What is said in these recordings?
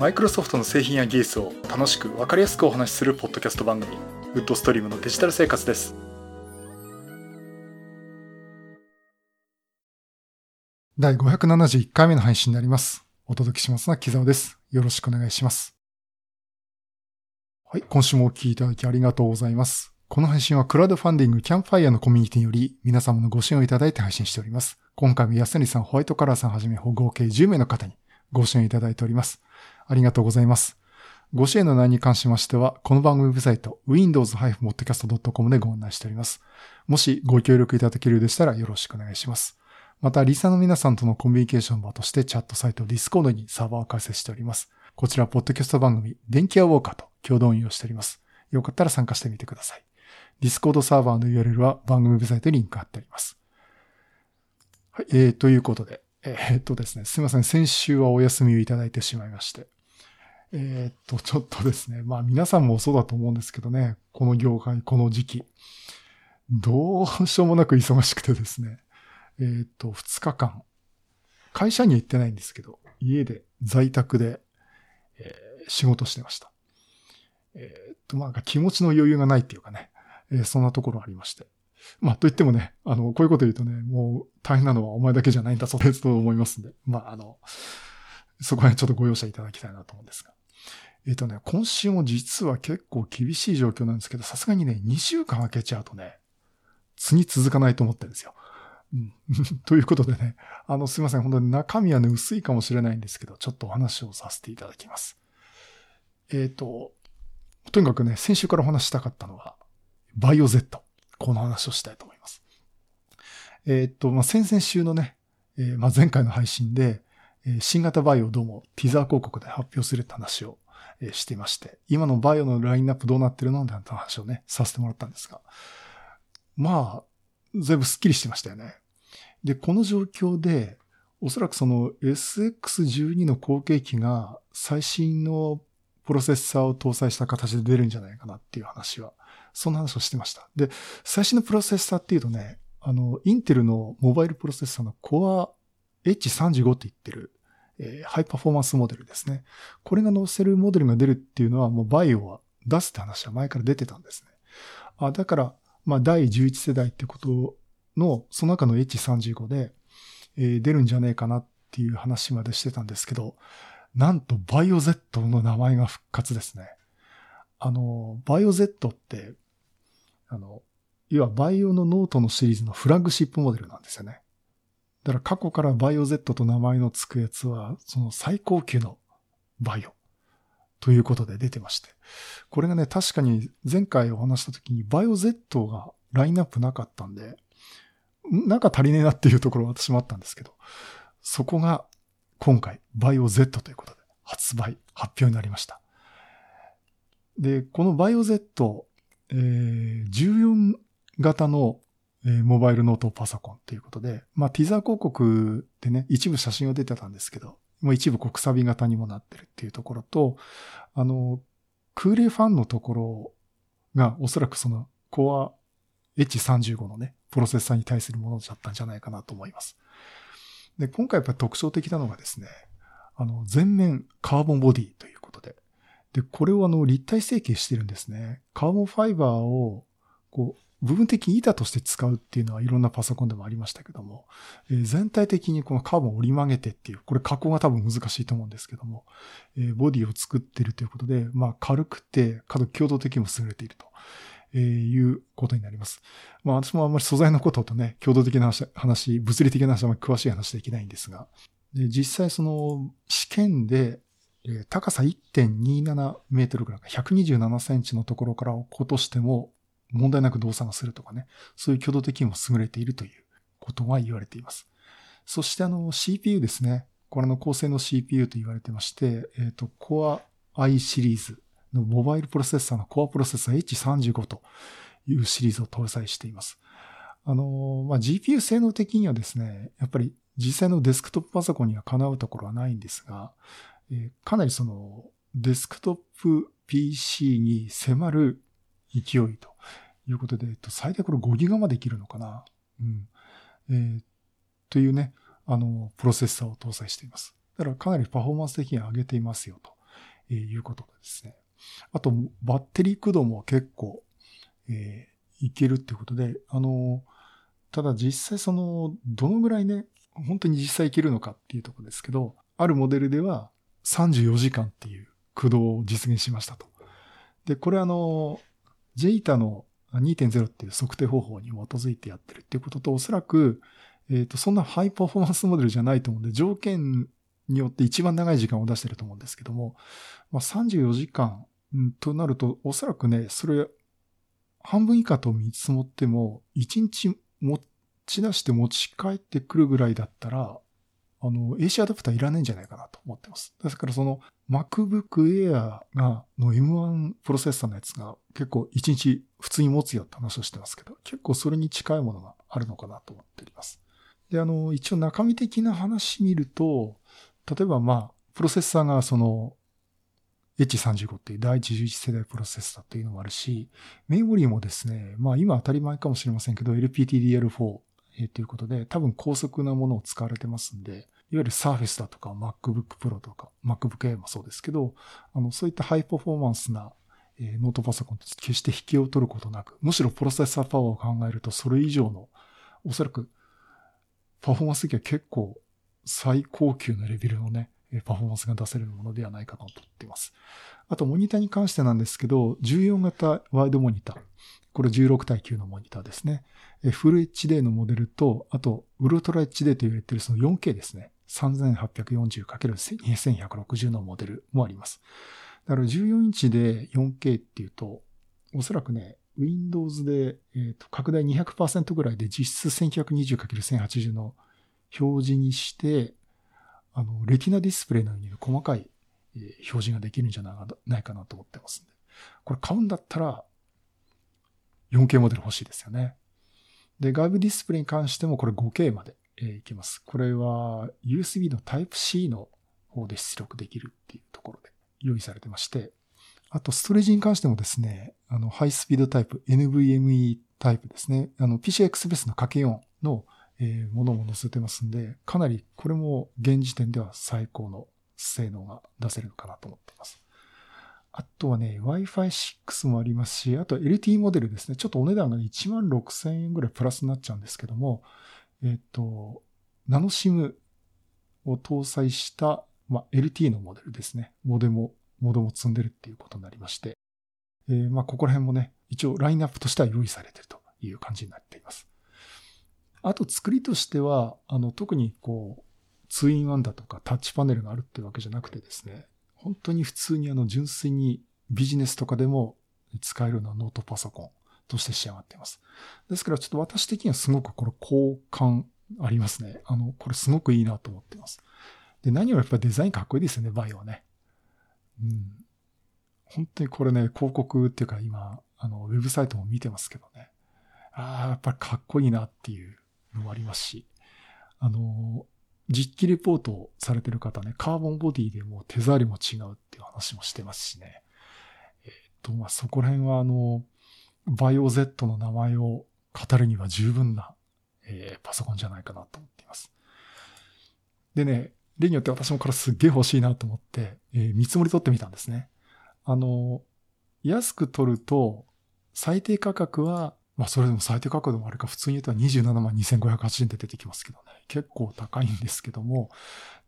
マイクロソフトの製品や技術を楽しく分かりやすくお話しするポッドキャスト番組ウッドストリームのデジタル生活です。第571回目の配信になります。お届けしますのは木沢です。よろしくお願いします。はい今週もお聞きいただきありがとうございます。この配信はクラウドファンディングキャンファイヤーのコミュニティにより皆様のご支援をいただいて配信しております。今回も安成さん、ホワイトカラーさんはじめ合計10名の方にご支援いただいております。ありがとうございます。ご支援の内容に関しましては、この番組ウェブサイト、windows-podcast.com でご案内しております。もしご協力いただけるようでしたらよろしくお願いします。また、リサの皆さんとのコミュニケーション場としてチャットサイト Discord にサーバーを開設しております。こちら、ポッドキャスト番組、電気屋ウォーカーと共同運用しております。よかったら参加してみてください。Discord サーバーの URL は番組ウェブサイトにリンク貼ってあります。はい、えー、ということで、えー、っとですね、すいません。先週はお休みをいただいてしまいまして。えー、っと、ちょっとですね。まあ皆さんもそうだと思うんですけどね。この業界、この時期。どうしようもなく忙しくてですね。えー、っと、2日間。会社に行ってないんですけど、家で、在宅で、えー、仕事してました。えっと、まあ気持ちの余裕がないっていうかね。えそんなところありまして。まあ、と言ってもね、あの、こういうこと言うとね、もう大変なのはお前だけじゃないんだそうですと思いますんで、まあ、あの、そこはちょっとご容赦いただきたいなと思うんですが。えっ、ー、とね、今週も実は結構厳しい状況なんですけど、さすがにね、2週間空けちゃうとね、次続かないと思ってるんですよ。うん、ということでね、あの、すいません。本当に中身はね、薄いかもしれないんですけど、ちょっとお話をさせていただきます。えっ、ー、と、とにかくね、先週からお話したかったのは、バイオ Z。この話をしたいと思います。えー、っと、まあ、先々週のね、えー、まあ、前回の配信で、新型バイオをどうもティザー広告で発表するって話を、していまして、今のバイオのラインナップどうなってるのなんて話をね、させてもらったんですが、まあ、全部スッキリしてましたよね。で、この状況で、おそらくその SX12 の後継機が最新のプロセッサーを搭載した形で出るんじゃないかなっていう話はそんな話をしてました。で、最新のプロセッサーっていうとね、あの、インテルのモバイルプロセッサーの Core H35 って言ってる、えー、ハイパフォーマンスモデルですね。これが載せるモデルが出るっていうのはもうバイオは出すって話は前から出てたんですね。あだから、まあ第11世代ってことの、その中の H35 で、えー、出るんじゃねえかなっていう話までしてたんですけど、なんと VAIO Z の名前が復活ですね。あの、 VAIO Z って、あの、要は VAIO のノートのシリーズのフラッグシップモデルなんですよね。だから過去からバイオ Z と名前の付くやつは、その最高級の VAIO ということで出てまして。これがね、確かに前回お話した時にバイオ Z がラインナップなかったんで、なんか足りねえなっていうところは私もあったんですけど、そこが今回バイオ Z ということで発売、発表になりました。で、このバイオ Z、えー、14型の、えー、モバイルノートパソコンということで、まあ、ティザー広告でね、一部写真が出てたんですけど、もう一部国サビ型にもなってるっていうところと、あの、空冷ファンのところがおそらくその Core H35 のね、プロセッサーに対するものだったんじゃないかなと思います。で、今回やっぱり特徴的なのがですね、あの、全面カーボンボディということで、で、これをあの、立体成形してるんですね。カーボンファイバーを、こう、部分的に板として使うっていうのはいろんなパソコンでもありましたけども、えー、全体的にこのカーボンを折り曲げてっていう、これ加工が多分難しいと思うんですけども、えー、ボディを作ってるということで、まあ軽くて、かつ強度的にも優れていると。えー、いうことになります。まあ私もあんまり素材のこととね、強度的な話、物理的な話は詳しい話できないんですが、で実際その試験で高さ1.27メートルぐらい、127センチのところから落っことしても問題なく動作がするとかね、そういう挙動的にも優れているということが言われています。そしてあの CPU ですね。これの高性能 CPU と言われてまして、えっ、ー、と、Core i シリーズのモバイルプロセッサーの Core プロセッサー H35 というシリーズを搭載しています。あの、まあ、GPU 性能的にはですね、やっぱり実際のデスクトップパソコンにはかなうところはないんですが、えかなりそのデスクトップ PC に迫る勢いということで、えっと、最大これ5ギガまで切るのかな？うん。えー、というね、あの、プロセッサーを搭載しています。だからかなりパフォーマンス的に上げていますよと、いうことですね。あと、バッテリー駆動も結構、えー、いけるっていうことで、あの、ただ実際その、どのぐらいね、本当に実際いけるのかっていうところですけど、あるモデルでは34時間っていう駆動を実現しましたと。で、これあの、JETA の2.0っていう測定方法に基づいてやってるっていうことと、おそらく、えっ、と、そんなハイパフォーマンスモデルじゃないと思うんで、条件によって一番長い時間を出してると思うんですけども、まあ、34時間となると、おそらくね、それ、半分以下と見積もっても、1日持ち出して持ち帰ってくるぐらいだったら、あの、AC アダプターいらないんじゃないかなと思ってます。ですからその MacBook Air が、の M1 プロセッサーのやつが結構1日普通に持つよって話をしてますけど、結構それに近いものがあるのかなと思っております。で、あの、一応中身的な話見ると、例えばまあ、プロセッサーがその H35 っていう第11世代プロセッサーっていうのもあるし、メモリーもですね、まあ今当たり前かもしれませんけど、LPTDR4 えということで、多分高速なものを使われてますんで、いわゆる Surface だとか MacBook Pro とか MacBook Air もそうですけど、あの、そういったハイパフォーマンスなえノートパソコンって決して引けを取ることなく、むしろプロセッサーパワーを考えるとそれ以上の、おそらくパフォーマンス的には結構最高級のレベルのね、パフォーマンスが出せるものではないかと思っています。あと、モニターに関してなんですけど、14型ワイドモニター。これ16対9のモニターですね。フル HD のモデルと、あと、ウルトラ HD と言われているその 4K ですね。3840×2160 のモデルもあります。だから14インチで 4K っていうと、おそらくね、Windows で、えー、と拡大200%ぐらいで実質 1920×1080 の表示にして、あの、レティナディスプレイのように細かい表示ができるんじゃないかなと思ってますんで。これ買うんだったら 4K モデル欲しいですよね。で、外部ディスプレイに関してもこれ 5K まで、えー、いきます。これは USB の Type-C の方で出力できるっていうところで用意されてまして、あとストレージに関してもですね、あの、ハイスピードタイプ、NVMe タイプですね。あの、PCI Express の ×4 の、えー、ものも載せてますんで、かなりこれも現時点では最高の性能が出せるのかなと思っています。あとはね、Wi-Fi 6もありますし、あと LT モデルですね。ちょっとお値段がね、1万6000円ぐらいプラスになっちゃうんですけども、えっ、と、ナノ SIM を搭載した、まあ、LT のモデルですね。モデも、モデも積んでるっていうことになりまして、えー、まあ、ここら辺もね、一応ラインナップとしては用意されてるという感じになっています。あと作りとしては、あの、特にこう、ツインワンだとかタッチパネルがあるってわけじゃなくてですね、本当に普通にあの純粋にビジネスとかでも使えるようなノートパソコンとして仕上がっています。ですからちょっと私的にはすごくこれ好感ありますね。あの、これすごくいいなと思っています。で、何よりやっぱりデザインかっこいいですよね、バイオはね。うん。本当にこれね、広告っていうか今、あの、ウェブサイトも見てますけどね。ああ、やっぱりかっこいいなっていうのもありますし、あの、実機レポートされてる方ね、カーボンボディでも手触りも違うっていう話もしてますしね。えっ、と、まあ、そこら辺はあの、バイオ Z の名前を語るには十分な、えー、パソコンじゃないかなと思っています。でね、例によって私もこれすっげえ欲しいなと思って、えー、見積もり取ってみたんですね。あの、安く取ると、最低価格はまあそれでも最低価格でもあれか、普通に言ったら27万2580円で出てきますけどね。結構高いんですけども、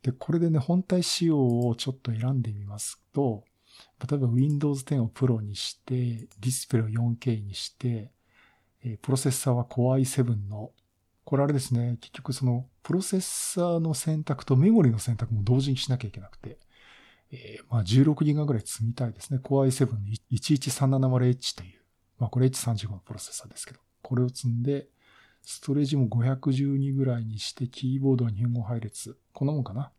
で、これでね、本体仕様をちょっと選んでみますと、例えば Windows 10を Pro にして、ディスプレイを 4K にして、えプロセッサーは Core i7 の、これあれですね、結局その、プロセッサーの選択とメモリの選択も同時にしなきゃいけなくて、えー、まあ16ギガぐらい積みたいですね。Core i7 の 11370H という。まあこれ H35 のプロセッサーですけど、これを積んで、ストレージも512ぐらいにして、キーボードは2本語配列。こんなもんかな。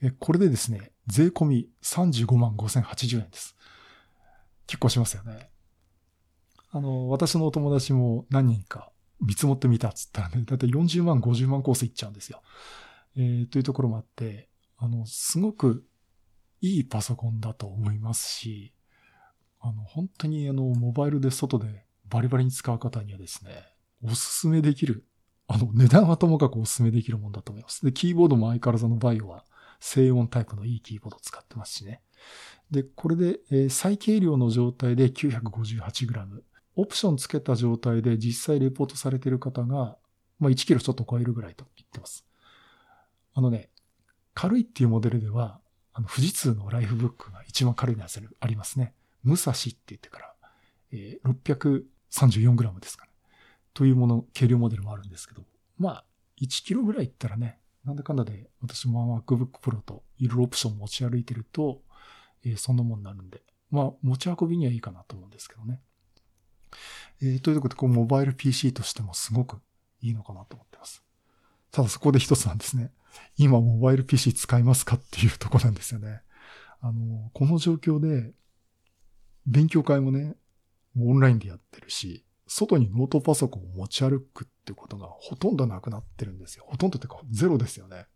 え、これでですね、税込み35万5080円です。結構しますよね。あの、私のお友達も何人か見積もってみたっつったらね、だいたい40万、50万コースいっちゃうんですよ。えー、というところもあって、あの、すごくいいパソコンだと思いますし、あの、本当にあの、モバイルで外でバリバリに使う方にはですね、おすすめできる。あの、値段はともかくおすすめできるもんだと思います。で、キーボードも相変わらずのバイオは静音タイプのいいキーボードを使ってますしね。で、これで、えー、最軽量の状態で 958g。オプションつけた状態で実際レポートされている方が、まあ、1キロちょっと超えるぐらいと言ってます。あのね、軽いっていうモデルでは、あの、富士通のライフブックが一番軽いのやつありますね。武蔵って言ってから、えー、634g ですかね。というもの、軽量モデルもあるんですけど、まあ、1キロぐらいいったらね、なんだかんだで私も MacBook Pro といろいろオプション持ち歩いてると、えー、そんなもんになるんで、まあ、持ち運びにはいいかなと思うんですけどね。えー、ということで、こう、モバイル PC としてもすごくいいのかなと思ってます。ただそこで一つなんですね。今、モバイル PC 使いますかっていうとこなんですよね。あの、この状況で、勉強会もね、オンラインでやってるし、外にノートパソコンを持ち歩くってことがほとんどなくなってるんですよ。ほとんどってかゼロですよね。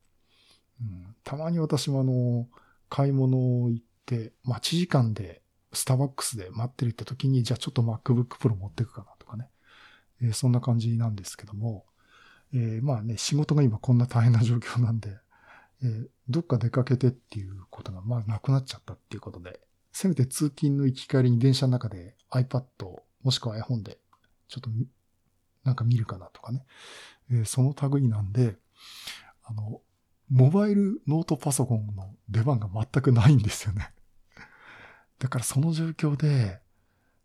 うん、たまに私もあの、買い物行って、待ち時間でスターバックスで待ってるって時に、じゃあちょっと MacBook Pro 持ってくかなとかね。えー、そんな感じなんですけども、えー、まあね、仕事が今こんな大変な状況なんで、えー、どっか出かけてっていうことがまあなくなっちゃったっていうことで、せめて通勤の行き帰りに電車の中で iPad もしくは iPhone でちょっとなんか見るかなとかね、えー、その類なんで、あの、モバイルノートパソコンの出番が全くないんですよね。だからその状況で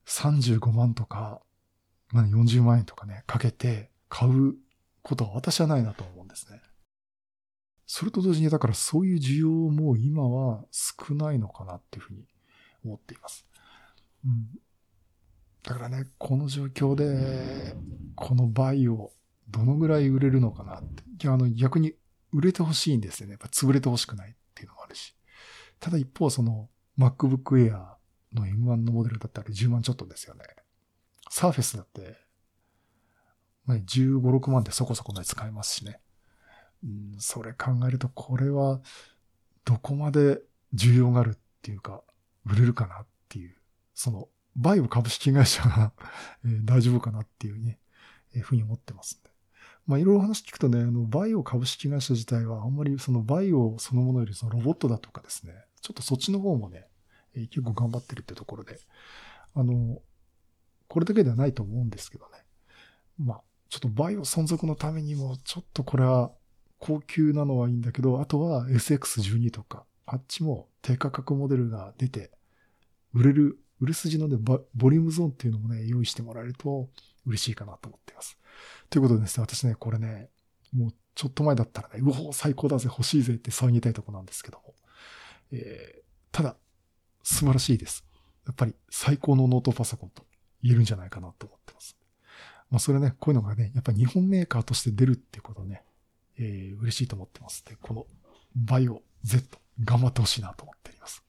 35万とか、まあ、40万円とかね、かけて買うことは私はないなと思うんですね。それと同時に、だからそういう需要も今は少ないのかなっていうふうに思っています。うん、だからね、この状況で、このバイオ、どのぐらい売れるのかなって。いや、あの、逆に売れてほしいんですよね。やっぱ潰れてほしくないっていうのもあるし。ただ一方、その、MacBook Air の M1 のモデルだったら10万ちょっとですよね。サーフェスだってまあ、15、6万でそこそこで使えますしね。うん、それ考えると、これは、どこまで需要があるっていうか、売れるかなっていう、その、バイオ株式会社がえー、大丈夫かなっていうね、えー、ふうに思ってますんで。まあ、いろいろ話聞くとね、あの、バイオ株式会社自体は、あんまりそのバイオそのものよりそのロボットだとかですね、ちょっとそっちの方もね、えー、結構頑張ってるってところで、あの、これだけではないと思うんですけどね。まあ、ちょっとバイオ存続のためにも、ちょっとこれは高級なのはいいんだけど、あとは SX12 とか、あっちも低価格モデルが出て、売れる、売れ筋のね、ボリュームゾーンっていうのもね、用意してもらえると嬉しいかなと思っています。ということでですね、私ね、これね、もうちょっと前だったらね、うお最高だぜ、欲しいぜって騒ぎたいとこなんですけども。えー、ただ、素晴らしいです。やっぱり最高のノートパソコンと言えるんじゃないかなと思ってます。まあ、それね、こういうのがね、やっぱり日本メーカーとして出るっていうことね、えー、嬉しいと思ってます。で、このバイオ Z、頑張ってほしいなと思っております。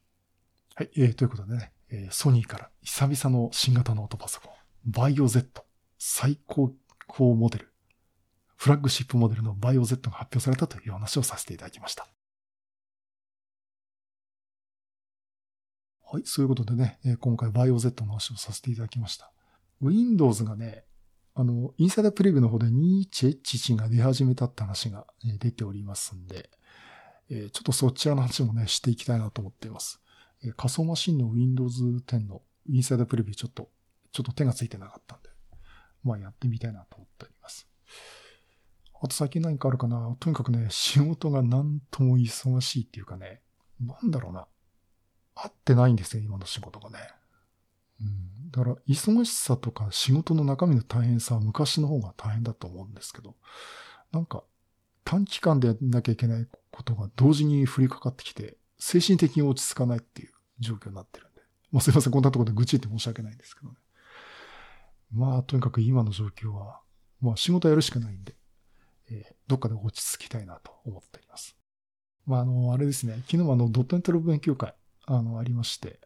はい、えー、ということでね、えー、ソニーから久々の新型ノートパソコン、バイオ Z、最高高モデル、フラッグシップモデルのバイオ Z が発表されたという話をさせていただきました。はい、そういうことでね、今回バイオ Z の話をさせていただきました。Windows がね、あの、インサイダープレビューの方で2.11が出始めたって話が出ておりますんで、ちょっとそちらの話もね、していきたいなと思っています。え仮想マシンの Windows 10のインサイダープレビューちょっと、ちょっと手がついてなかったんで、まあやってみたいなと思っております。あと最近何かあるかな？とにかくね、仕事がなんとも忙しいっていうかね、なんだろうな。合ってないんですよ、今の仕事がね。うん、だから、忙しさとか仕事の中身の大変さは昔の方が大変だと思うんですけど、なんか、短期間でやんなきゃいけないことが同時に降りかかってきて、精神的に落ち着かないっていう状況になってるんで。まあすいません、こんなところで愚痴って申し訳ないんですけどね。まあ、とにかく今の状況は、まあ仕事やるしかないんで、えー、どっかで落ち着きたいなと思っております。まあ、あの、あれですね、昨日もあの、ドットネットロブ勉強会、あの、ありまして、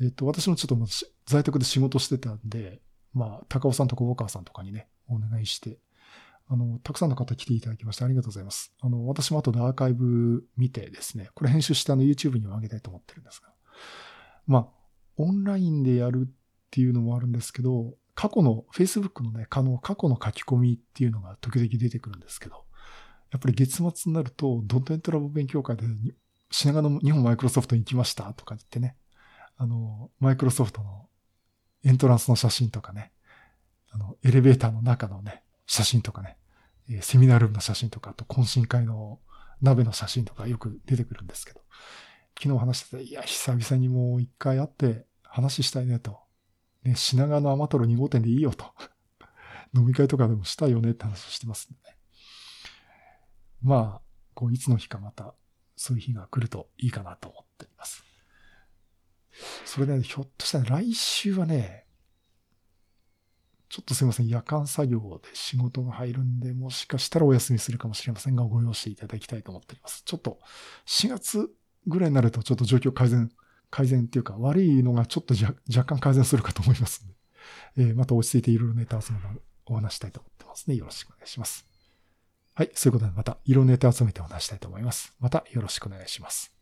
えっ、と、私もちょっと在宅で仕事してたんで、まあ、高尾さんと小川さんとかにね、お願いして、あの、たくさんの方来ていただきましてありがとうございます。あの、私も後でアーカイブ見てですね、これ編集してあの YouTube にも上げたいと思ってるんですが、まあ、オンラインでやるっていうのもあるんですけど、過去の、Facebook のね、可能、過去の書き込みっていうのが時々出てくるんですけど、やっぱり月末になると、ドットエントラボ勉強会で品川の日本マイクロソフトに行きましたとか言ってね、あの、マイクロソフトのエントランスの写真とかね、あの、エレベーターの中のね、写真とかね、セミナールームの写真とか、あと懇親会の鍋の写真とかよく出てくるんですけど、昨日話してて、いや、久々にもう一回会って話したいねと。ね、品川のアマトロ2号店でいいよと。飲み会とかでもしたいよねって話をしてますんでね。まあ、こう、いつの日かまた、そういう日が来るといいかなと思っています。それで、ね、ひょっとしたら来週はね、ちょっとすいません、夜間作業で仕事が入るんで、もしかしたらお休みするかもしれませんが、ご容赦いただきたいと思っております。ちょっと、4月ぐらいになると、ちょっと状況改善、改善っていうか、悪いのがちょっと若干改善するかと思いますので、えー、また落ち着いていろいろネタ集めのお話したいと思ってますね。よろしくお願いします。はい。そういうことでまた、色ネタ集めてお話したいと思います。またよろしくお願いします。